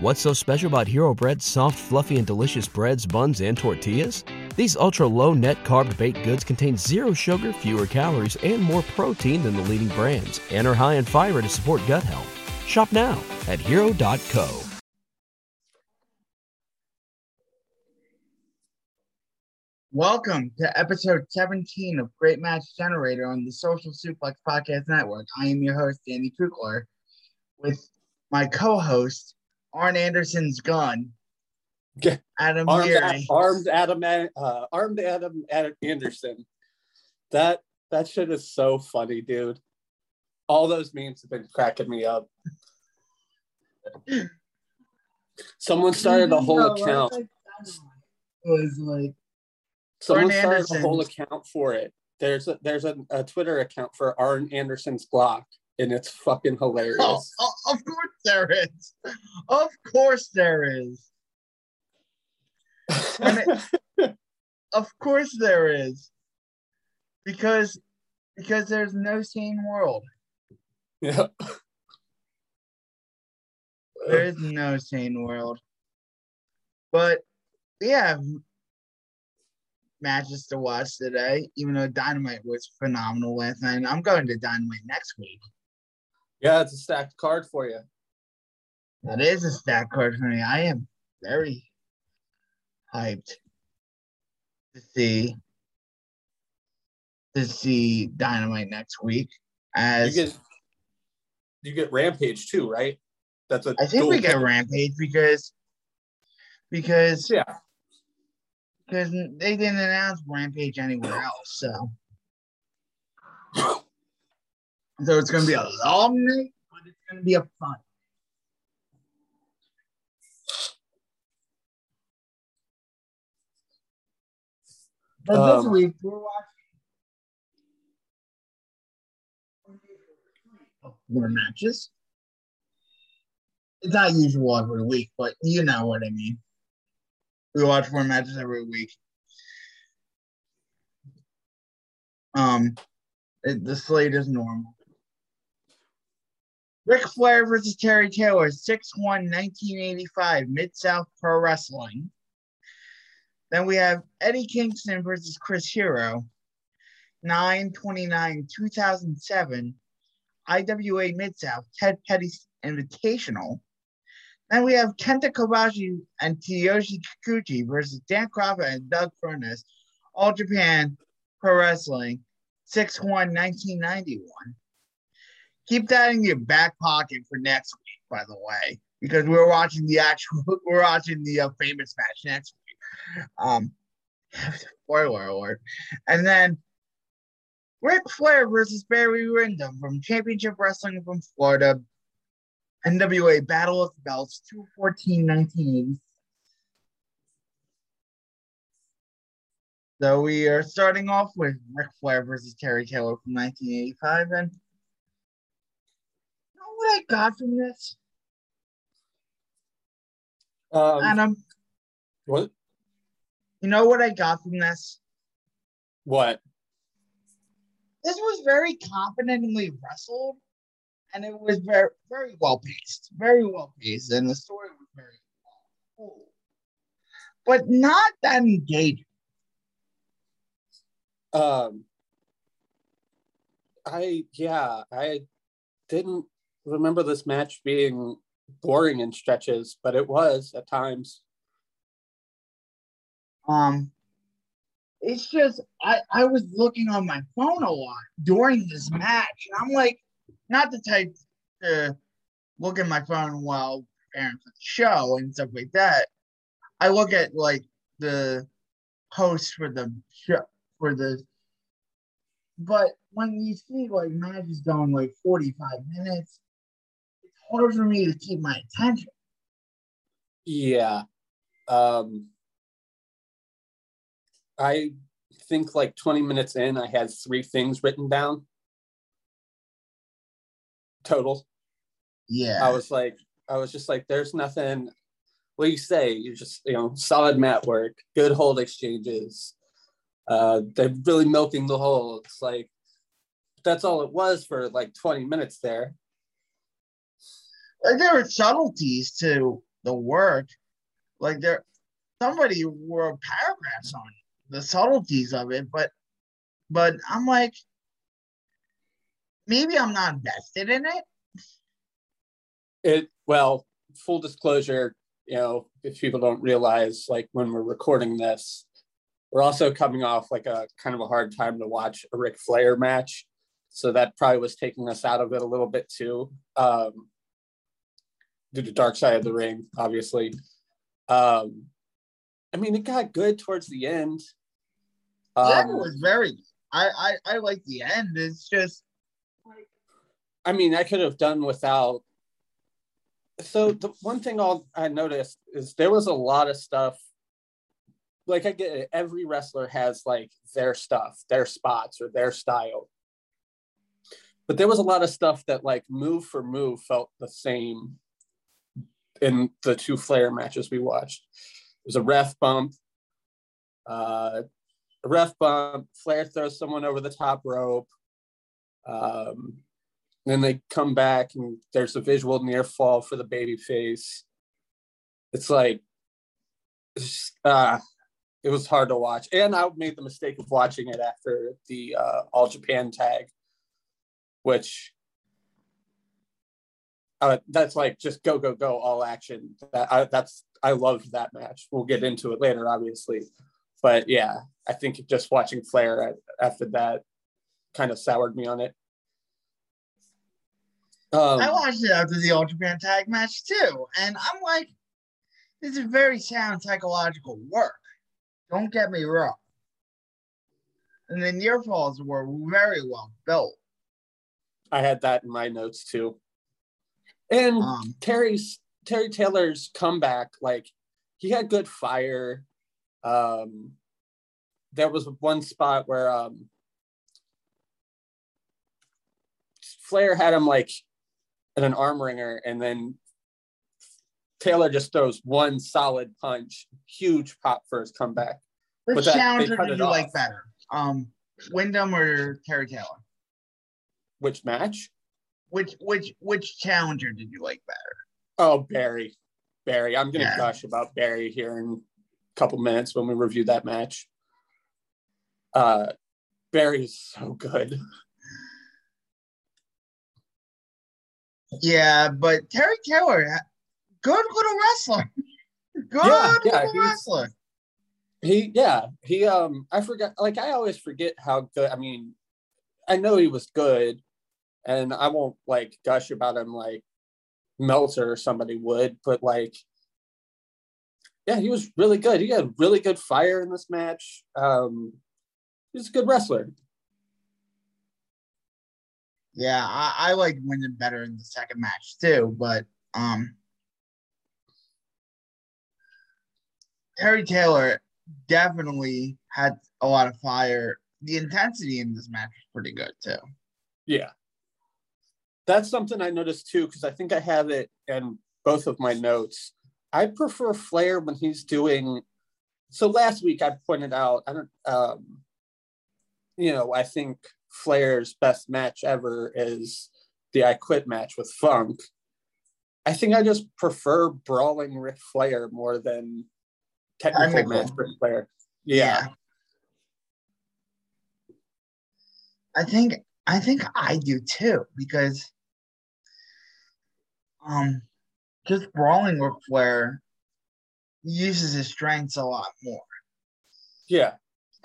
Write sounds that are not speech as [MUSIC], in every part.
What's so special about Hero Bread's soft, fluffy, and delicious breads, buns, and tortillas? These ultra low net carb baked goods contain zero sugar, fewer calories, and more protein than the leading brands, and are high in fiber to support gut health. Shop now at hero.co. Welcome to episode 17 of Great Match Generator on the Social Suplex Podcast Network. I am your host, Danny Kukler, with my co host, Arn Anderson's gun, Adam armed, Geary. armed Adam, uh, armed Adam Anderson. That that shit is so funny, dude. All those memes have been cracking me up. Someone started a whole account. I- I was like, Someone Arn started a whole account for it. There's a there's a, a Twitter account for Arn Anderson's block, and it's fucking hilarious. oh, oh, of course there is. Of course there is. And [LAUGHS] Of course there is. Because because there's no sane world. yeah. There is no sane world. But yeah, matches to watch today, even though Dynamite was phenomenal last night. I'm going to Dynamite next week. Yeah, it's a stacked card for you. That is a stacked card for me. I am very hyped to see to see Dynamite next week. As You get you get Rampage too, right? That's a I think we get Rampage because because yeah. because they didn't announce Rampage anywhere else. So [LAUGHS] so it's gonna be a long night, but it's gonna be a fun. But this Um, week we're watching more matches. It's not usual every week, but you know what I mean. We watch four matches every week. Um, it, the slate is normal. Ric Flair versus Terry Taylor, 6 1 1985, Mid South Pro Wrestling. Then we have Eddie Kingston versus Chris Hero, 9 29 2007, IWA Mid South, Ted Petty Invitational. Then we have Kenta Kobashi and Tsuyoshi Kikuchi versus Dan Kroffat and Doug Furnas, All Japan Pro Wrestling, 6 1 1991. Keep that in your back pocket for next week, by the way, because we're watching the actual, [LAUGHS] we're watching the uh, famous match next week. Um, spoiler alert. And then Ric Flair versus Barry Windham from Championship Wrestling from Florida, NWA Battle of the Belts, 214 1980. So we are starting off with Ric Flair versus Terry Taylor from 1985. And what I got from this, Um, Adam? what? You know what I got from this? What? This was very confidently wrestled, and it was very, very well paced, very well paced, and the story was very cool, but not that engaging. Um, I yeah, I didn't remember this match being boring in stretches, but it was at times. Um, it's just I I was looking on my phone a lot during this match, and I'm like, not the type to look at my phone while preparing for the show and stuff like that. I look at like the posts for the show for the, but when you see like matches going like 45 minutes, hard for me to keep my attention. Yeah. Um, I think like 20 minutes in, I had three things written down total. Yeah. I was like, I was just like, there's nothing. What do you say? You just, you know, solid mat work, good hold exchanges. Uh, they're really milking the hole. It's like that's all it was for like 20 minutes there. Like there were subtleties to the work. Like there, somebody wrote paragraphs on the subtleties of it, but but I'm like, maybe I'm not invested in it. It well, full disclosure, you know, if people don't realize, like when we're recording this, we're also coming off like a kind of a hard time to watch a Ric Flair match. So that probably was taking us out of it a little bit too. Um, due to Dark Side of the Ring, obviously. Um, I mean, it got good towards the end. Um, it was very. I I I like the end. It's just. Like I mean, I could have done without. So the one thing I'll, I noticed is there was a lot of stuff. Like I get it, every wrestler has like their stuff, their spots, or their style. But there was a lot of stuff that like move for move felt the same in the two Flair matches we watched. There's a ref bump, uh, a ref bump. Flair throws someone over the top rope. Um, then they come back and there's a visual near fall for the baby face. It's like, uh, it was hard to watch. And I made the mistake of watching it after the uh, All Japan tag, which uh, that's like just go go go all action. That I, that's I loved that match. We'll get into it later, obviously, but yeah, I think just watching Flair after that kind of soured me on it. Um, I watched it after the All Japan Tag match too, and I'm like, this is very sound psychological work. Don't get me wrong. And the near falls were very well built. I had that in my notes too. And um, Terry's Terry Taylor's comeback, like he had good fire. Um, there was one spot where um, Flair had him like in an arm wringer, and then Taylor just throws one solid punch, huge pop for his comeback. Which that, challenger did you off. like better, um, Windham or Terry Taylor? Which match? Which which which challenger did you like better? Oh, Barry. Barry. I'm gonna yeah. gush about Barry here in a couple minutes when we review that match. Uh Barry is so good. Yeah, but Terry Taylor, good little wrestler. Good yeah, yeah, little wrestler. He yeah, he um I forgot like I always forget how good I mean I know he was good, and I won't like gush about him like Meltzer or somebody would, but like, yeah, he was really good. He had really good fire in this match. Um, he's a good wrestler. Yeah, I, I like Windham better in the second match too, but um, Terry Taylor definitely had a lot of fire. The intensity in this match was pretty good too. Yeah, that's something I noticed too, because I think I have it in both of my notes. I prefer Flair when he's doing. So last week I pointed out, I don't, um, you know, I think Flair's best match ever is the I Quit match with Funk. I think I just prefer brawling Ric Flair more than technical match Ric Flair. Yeah. yeah. I think I think I do too because um, just brawling with Flair uses his strengths a lot more. Yeah. [COUGHS]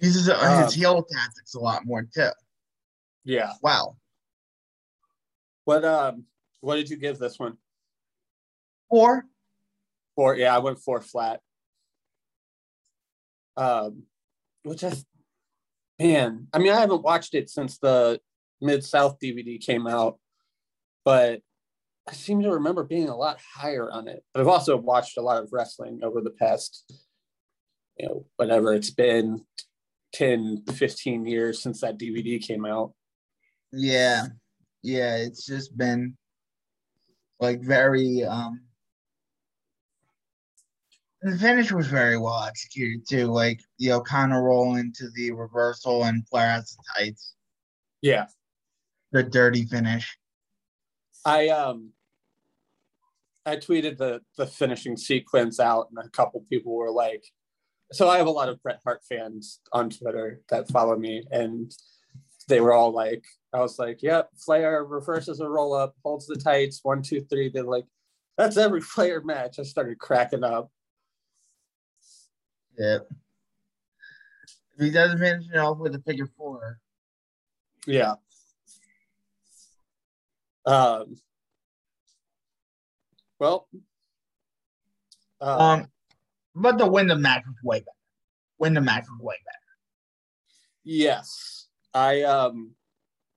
uses um, his heel tactics a lot more too. Yeah. Wow. What um what did you give this one? Four. Four, yeah, I went four flat. Um which I man, I mean I haven't watched it since the Mid South DVD came out but I seem to remember being a lot higher on it. But I've also watched a lot of wrestling over the past, you know, whatever it's been 10, 15 years since that DVD came out. Yeah. Yeah. It's just been like very, um, the finish was very well executed too. Like the O'Connor roll into the reversal and Flair has the tights. Yeah. The dirty finish. I um I tweeted the the finishing sequence out, and a couple people were like, "So I have a lot of Bret Hart fans on Twitter that follow me, and they were all like, I was like, "Yep, Flair reverses a roll up, holds the tights, one, two, three. two, three." They're like, "That's every Flair match." I started cracking up. Yep. If he doesn't finish it off with a figure four, Yeah. Um. Well. uh, um, but the Windham match was way better. Windham match was way better. Yes, I um.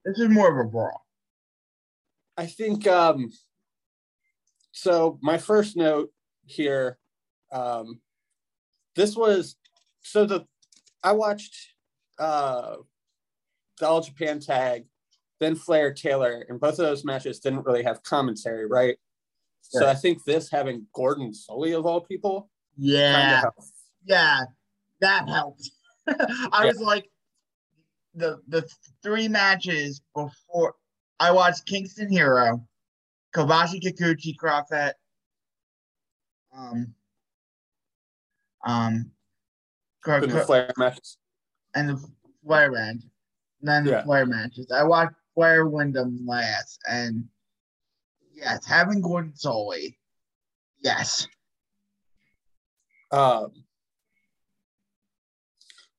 This is more of a brawl. I think um so my first note here um this was so the I watched uh the All Japan tag then Flair Taylor and both of those matches didn't really have commentary right so I think this having Gordon Solie of all people kind Yeah, of helped. yeah, that helped. [LAUGHS] I Yeah. was like, the the three matches before I watched Kingston Hero, Kobashi Kikuchi Kroffat, um, um, in the Flair matches and the Flair match, and then the Yeah. Flair matches. I watched Flair Windham last, and yes, having Gordon Solie, yes, Um,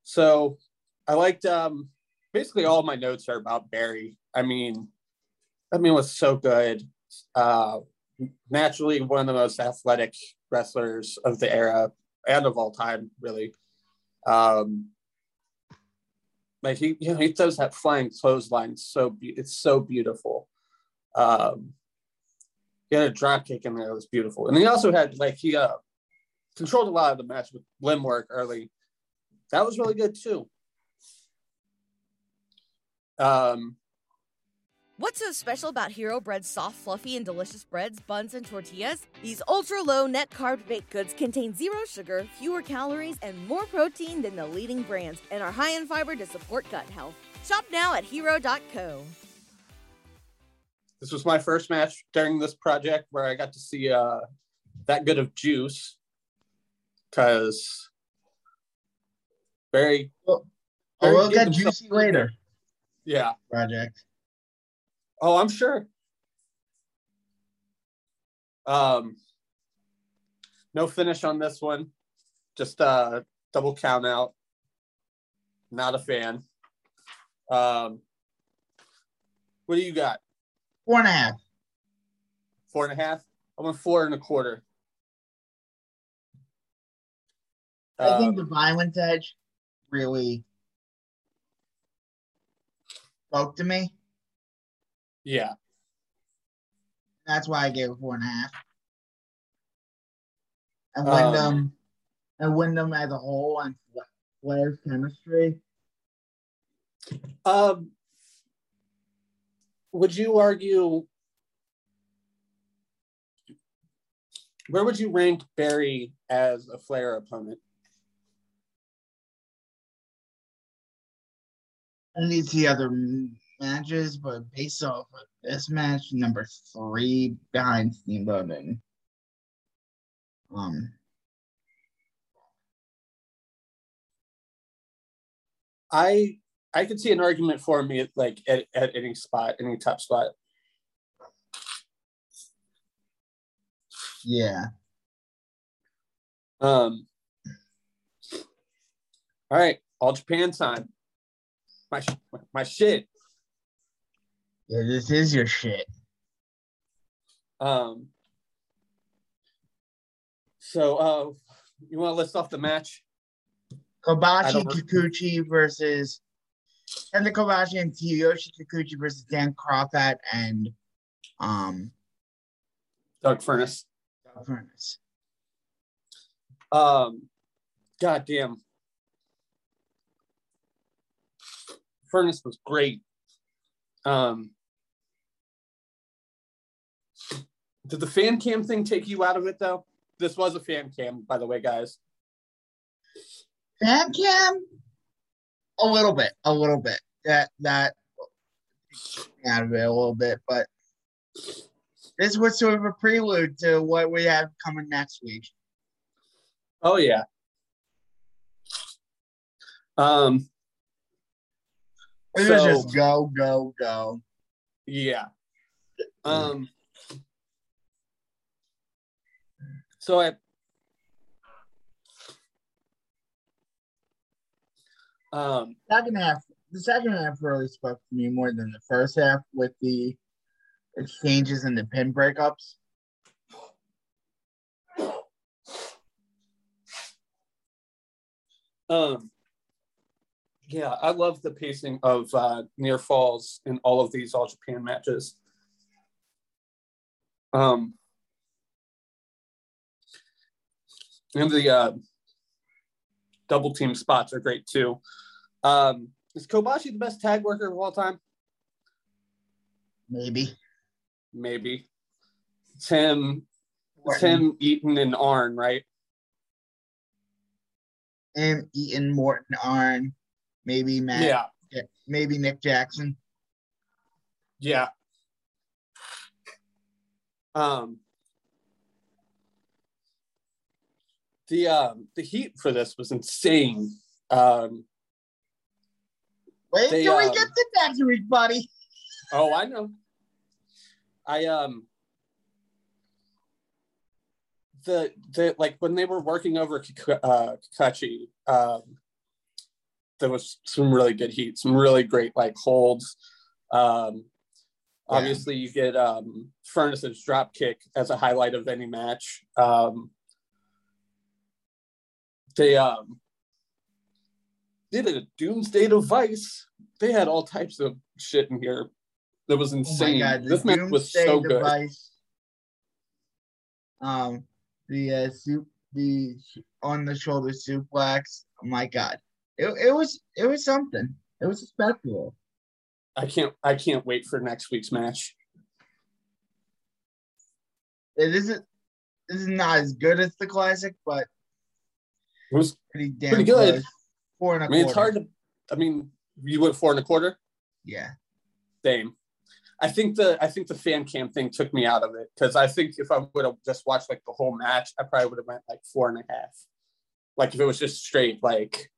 so I liked um, basically all my notes are about Barry. I mean, I mean, was so good. Uh, naturally, one of the most athletic wrestlers of the era and of all time, really. Um, like he, you know, he throws that flying clothesline so be- it's so beautiful. Um, he had a drop kick in there that was beautiful, and he also had like he uh controlled a lot of the match with limb work early. That was really good too. Um, What's so special about Hero Bread's soft, fluffy, and delicious breads, buns, and tortillas? These ultra low net carb baked goods contain zero sugar, fewer calories, and more protein than the leading brands, and are high in fiber to support gut health. Shop now at hero.co. this was my first match during this project where I got to see uh, that good of juice because very, Well, very we'll get good himself- juicy later. Yeah. Project. Oh, I'm sure. Um, no finish on this one. Just uh double count out. Not a fan. Um, what do you got? Four and a half. Four and a half. I went four and a quarter. I think Um, the violence edge really spoke to me. Yeah. That's why I gave it four and a half. And Um, Windham, and Windham as a whole and Fla- Flair's chemistry. Um, would you argue? Where would you rank Barry as a Flair opponent? I need to see other matches, but based off of this match, number three behind Steamboat and um I I could see an argument for me at like at, at any spot, any top spot. yeah. Um. All right, all Japan time. My my shit. Yeah, this is your shit. Um. So, uh, you want to list off the match? Kobashi Kikuchi versus Kenta Kobashi and Kiyoshi Kikuchi versus Dan Kroffat and um Doug Furnas. Doug Furnas. Um, goddamn. Furnas was great. Um, did the fan cam thing take you out of it though? This was a fan cam, by the way, guys. Fan cam? A little bit, a little bit. That that out of it a little bit, but this was sort of a prelude to what we have coming next week. Oh yeah. Um. It So- was just go, go, go. Yeah. Um. So I. Um. Second half, the second half really spoke to me more than the first half with the exchanges and the pin breakups. Um, yeah, I love the pacing of uh, near falls in all of these All Japan matches. Um, and the uh, double team spots are great too. Um, is Kobashi the best tag worker of all time? Maybe. Maybe. It's him, it's him, Eaton, and Arn, right? and Eaton, Morton, Arn, maybe Matt, Yeah, yeah, maybe Nick Jackson. yeah. Um, the um, the heat for this was insane. Um, Wait They, till we um, get to next week, buddy. oh, I know. I um the the like when they were working over uh, Kikuchi, um, there was some really good heat, some really great like holds. Um, Yeah. Obviously, you get um, Furnas's drop kick as a highlight of any match. Um, they um, did a Doomsday device. They had all types of shit in here. That was Oh insane. god, this match was so good. device. Um, the uh, soup, the on the shoulder suplex. Oh my god, it, it was it was something. It was a spectacle. I can't I can't wait for next week's match. It isn't. This is not as good as the classic, but It was pretty damn Pretty good. close. Four and a I mean it's hard to I mean you went four and a quarter? Yeah, Same. I think the I think the fan cam thing took me out of it because I think if I would have just watched like the whole match, I probably would have went like four and a half. Like if it was just straight like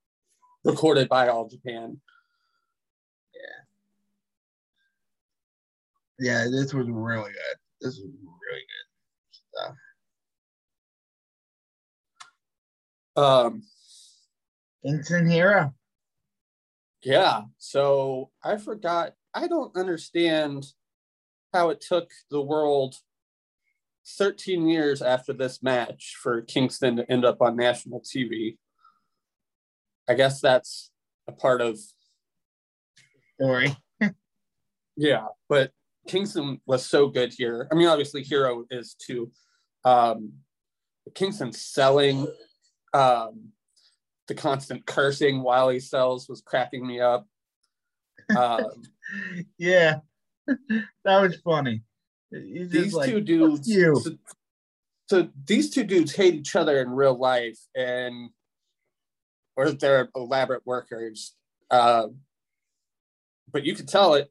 recorded by All Japan. Yeah. Yeah. This was really good. This was really good stuff. Um Kingston Hero. yeah. So I forgot I don't understand how it took the world 13 years after this match for Kingston to end up on national TV. I guess that's a part of Story. [LAUGHS] Yeah, but Kingston was so good here. I mean, obviously, Hero is too. Um, Kingston selling, um, the constant cursing while he sells was cracking me up. Um, [LAUGHS] Yeah, [LAUGHS] that was funny. He's these like, two dudes. you." So, so these two dudes hate each other in real life, and or they're elaborate workers. Um, but you could tell it.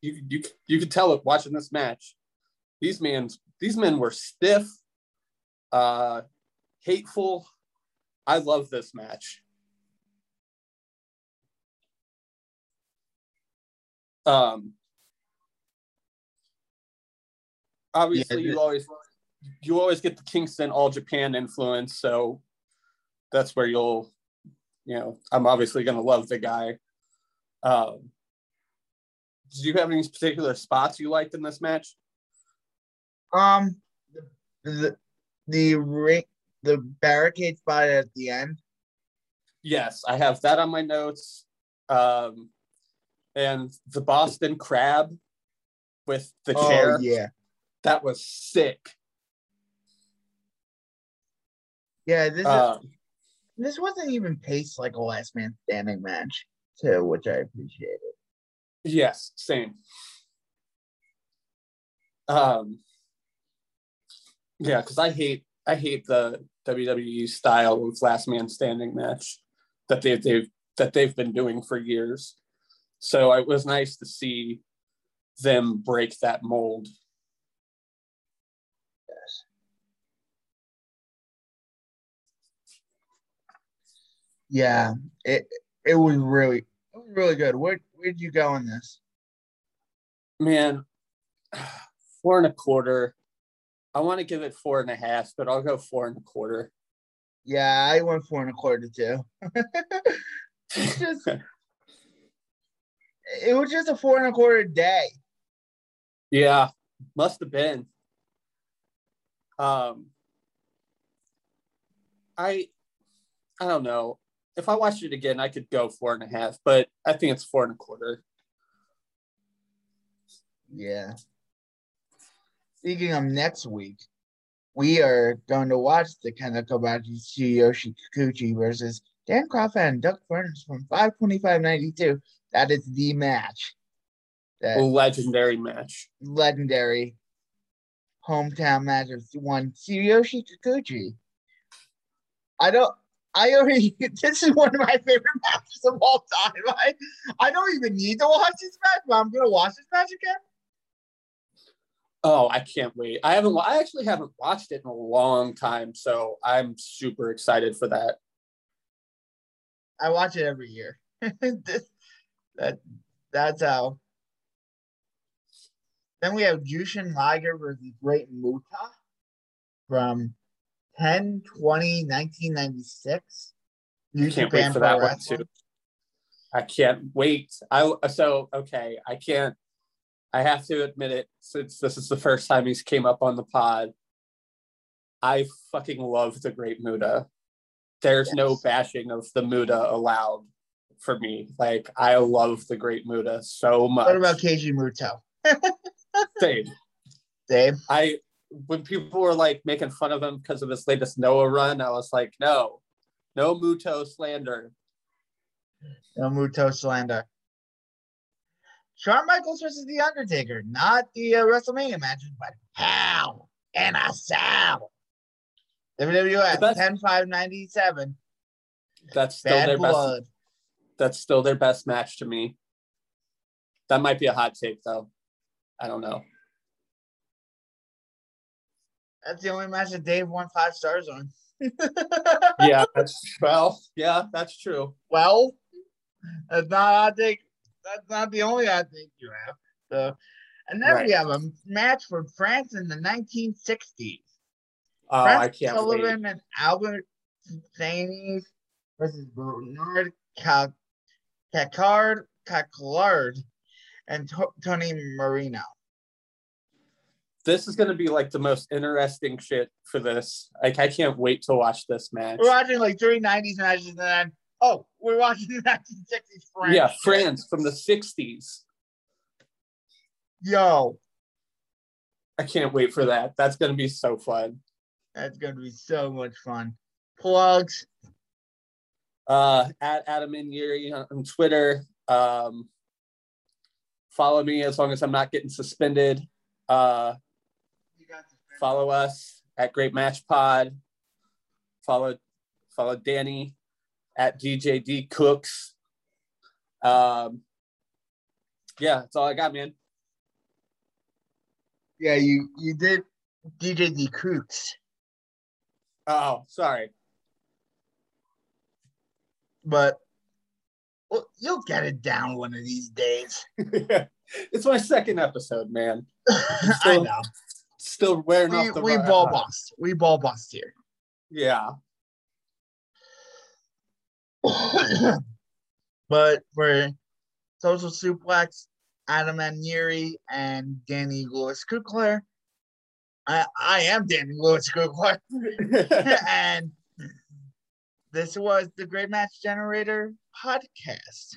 You you you could tell it watching this match. These men these men were stiff, uh, hateful. I love this match. Um, obviously, Yeah, you always you always get the Kingston All Japan influence, so that's where you'll, you know, I'm obviously going to love the guy. Um, did you have any particular spots you liked in this match? Um, the the, the ring, the barricade spot at the end. Yes, I have that on my notes. Um, and the Boston Crab with the chair. Oh yeah, That was sick. yeah. This is, Um, this wasn't even paced like a last man standing match, too, which I appreciated. yes, same. Um, yeah, because I hate I hate the WWE style of last man standing match that they've, they've that they've been doing for years. So it was nice to see them break that mold. Yes. Yeah, it it was really it was really good. Where where'd you go in this? Man, [SIGHS] four and a quarter. I want to give it four and a half, but I'll go four and a quarter. Yeah, I went four and a quarter too. [LAUGHS] just [LAUGHS] it was just a four and a quarter day. Yeah, must have been. Um, I, I don't know. If I watched it again, I could go four and a half, but I think it's four and a quarter. Yeah. Speaking of next week, we are going to watch the Kenta Kobashi Tsuyoshi Kikuchi versus Dan Kroffat and Doug Furnas from 525.92. That is the match. That legendary match. Legendary hometown match of one Tsuyoshi Kikuchi. I don't I already [LAUGHS] this is one of my favorite matches of all time. I, I don't even need to watch this match, but I'm gonna watch this match again. Oh, I can't wait. I haven't I actually haven't watched it in a long time, so I'm super excited for that. I watch it every year. [LAUGHS] that that's how. Then we have Jushin Liger versus Great Muta from 10 20 1996. New can't wait for that Wrestling. one too. I can't wait. I so okay. I can't I have to admit it, since this is the first time he's came up on the pod. I fucking love the Great Muta. There's yes. no bashing of the Muta allowed for me. Like I love the Great Muta so much. What about Keiji Muto? [LAUGHS] Same. Same. I when people were like making fun of him because of his latest Noah run, I was like, no, no Muto slander. No Muto slander. Shawn Michaels versus The Undertaker, not the uh, WrestleMania matches, but Hell in a Cell. WWF 10 5 97. That's still Bad their blood. best. That's still their best match to me. That might be a hot take, though. I don't know. That's the only match that Dave won five stars on. yeah, [LAUGHS] that's well, yeah, that's true. Well, that's not a hot take that's not the only I think you have. So, and then right. we have a match from France in the 1960s. Oh, France I can't Sullivan wait. and Albert Zanis versus Bernard Cacard, Cacard, and Tony Marino. This is going to be like the most interesting shit for this. Like, I can't wait to watch this match. We're watching like three 90s matches and then Oh, we're watching the 1960s France. Yeah, France from the 60s. Yo. I can't wait for that. That's going to be so fun. That's going to be so much fun. Plugs. Uh, at Adam and Yuri on Twitter. Um, follow me as long as I'm not getting suspended. Uh, follow us at Great Match Pod. Follow follow Danny at DJD Cooks. Um, yeah, that's all I got, man. Yeah, you you did DJD Cooks. Oh, sorry. But well, you'll get it down one of these days. [LAUGHS] it's my second episode, man. [LAUGHS] Still, I know. Still wearing we, off the. We ball bust. We ball bust here. Yeah. [COUGHS] but for Social Suplex, Adam Aniri and Danny Lewis Kukler, I, I am Danny Lewis Kukler. [LAUGHS] and this was the Great Match Generator podcast.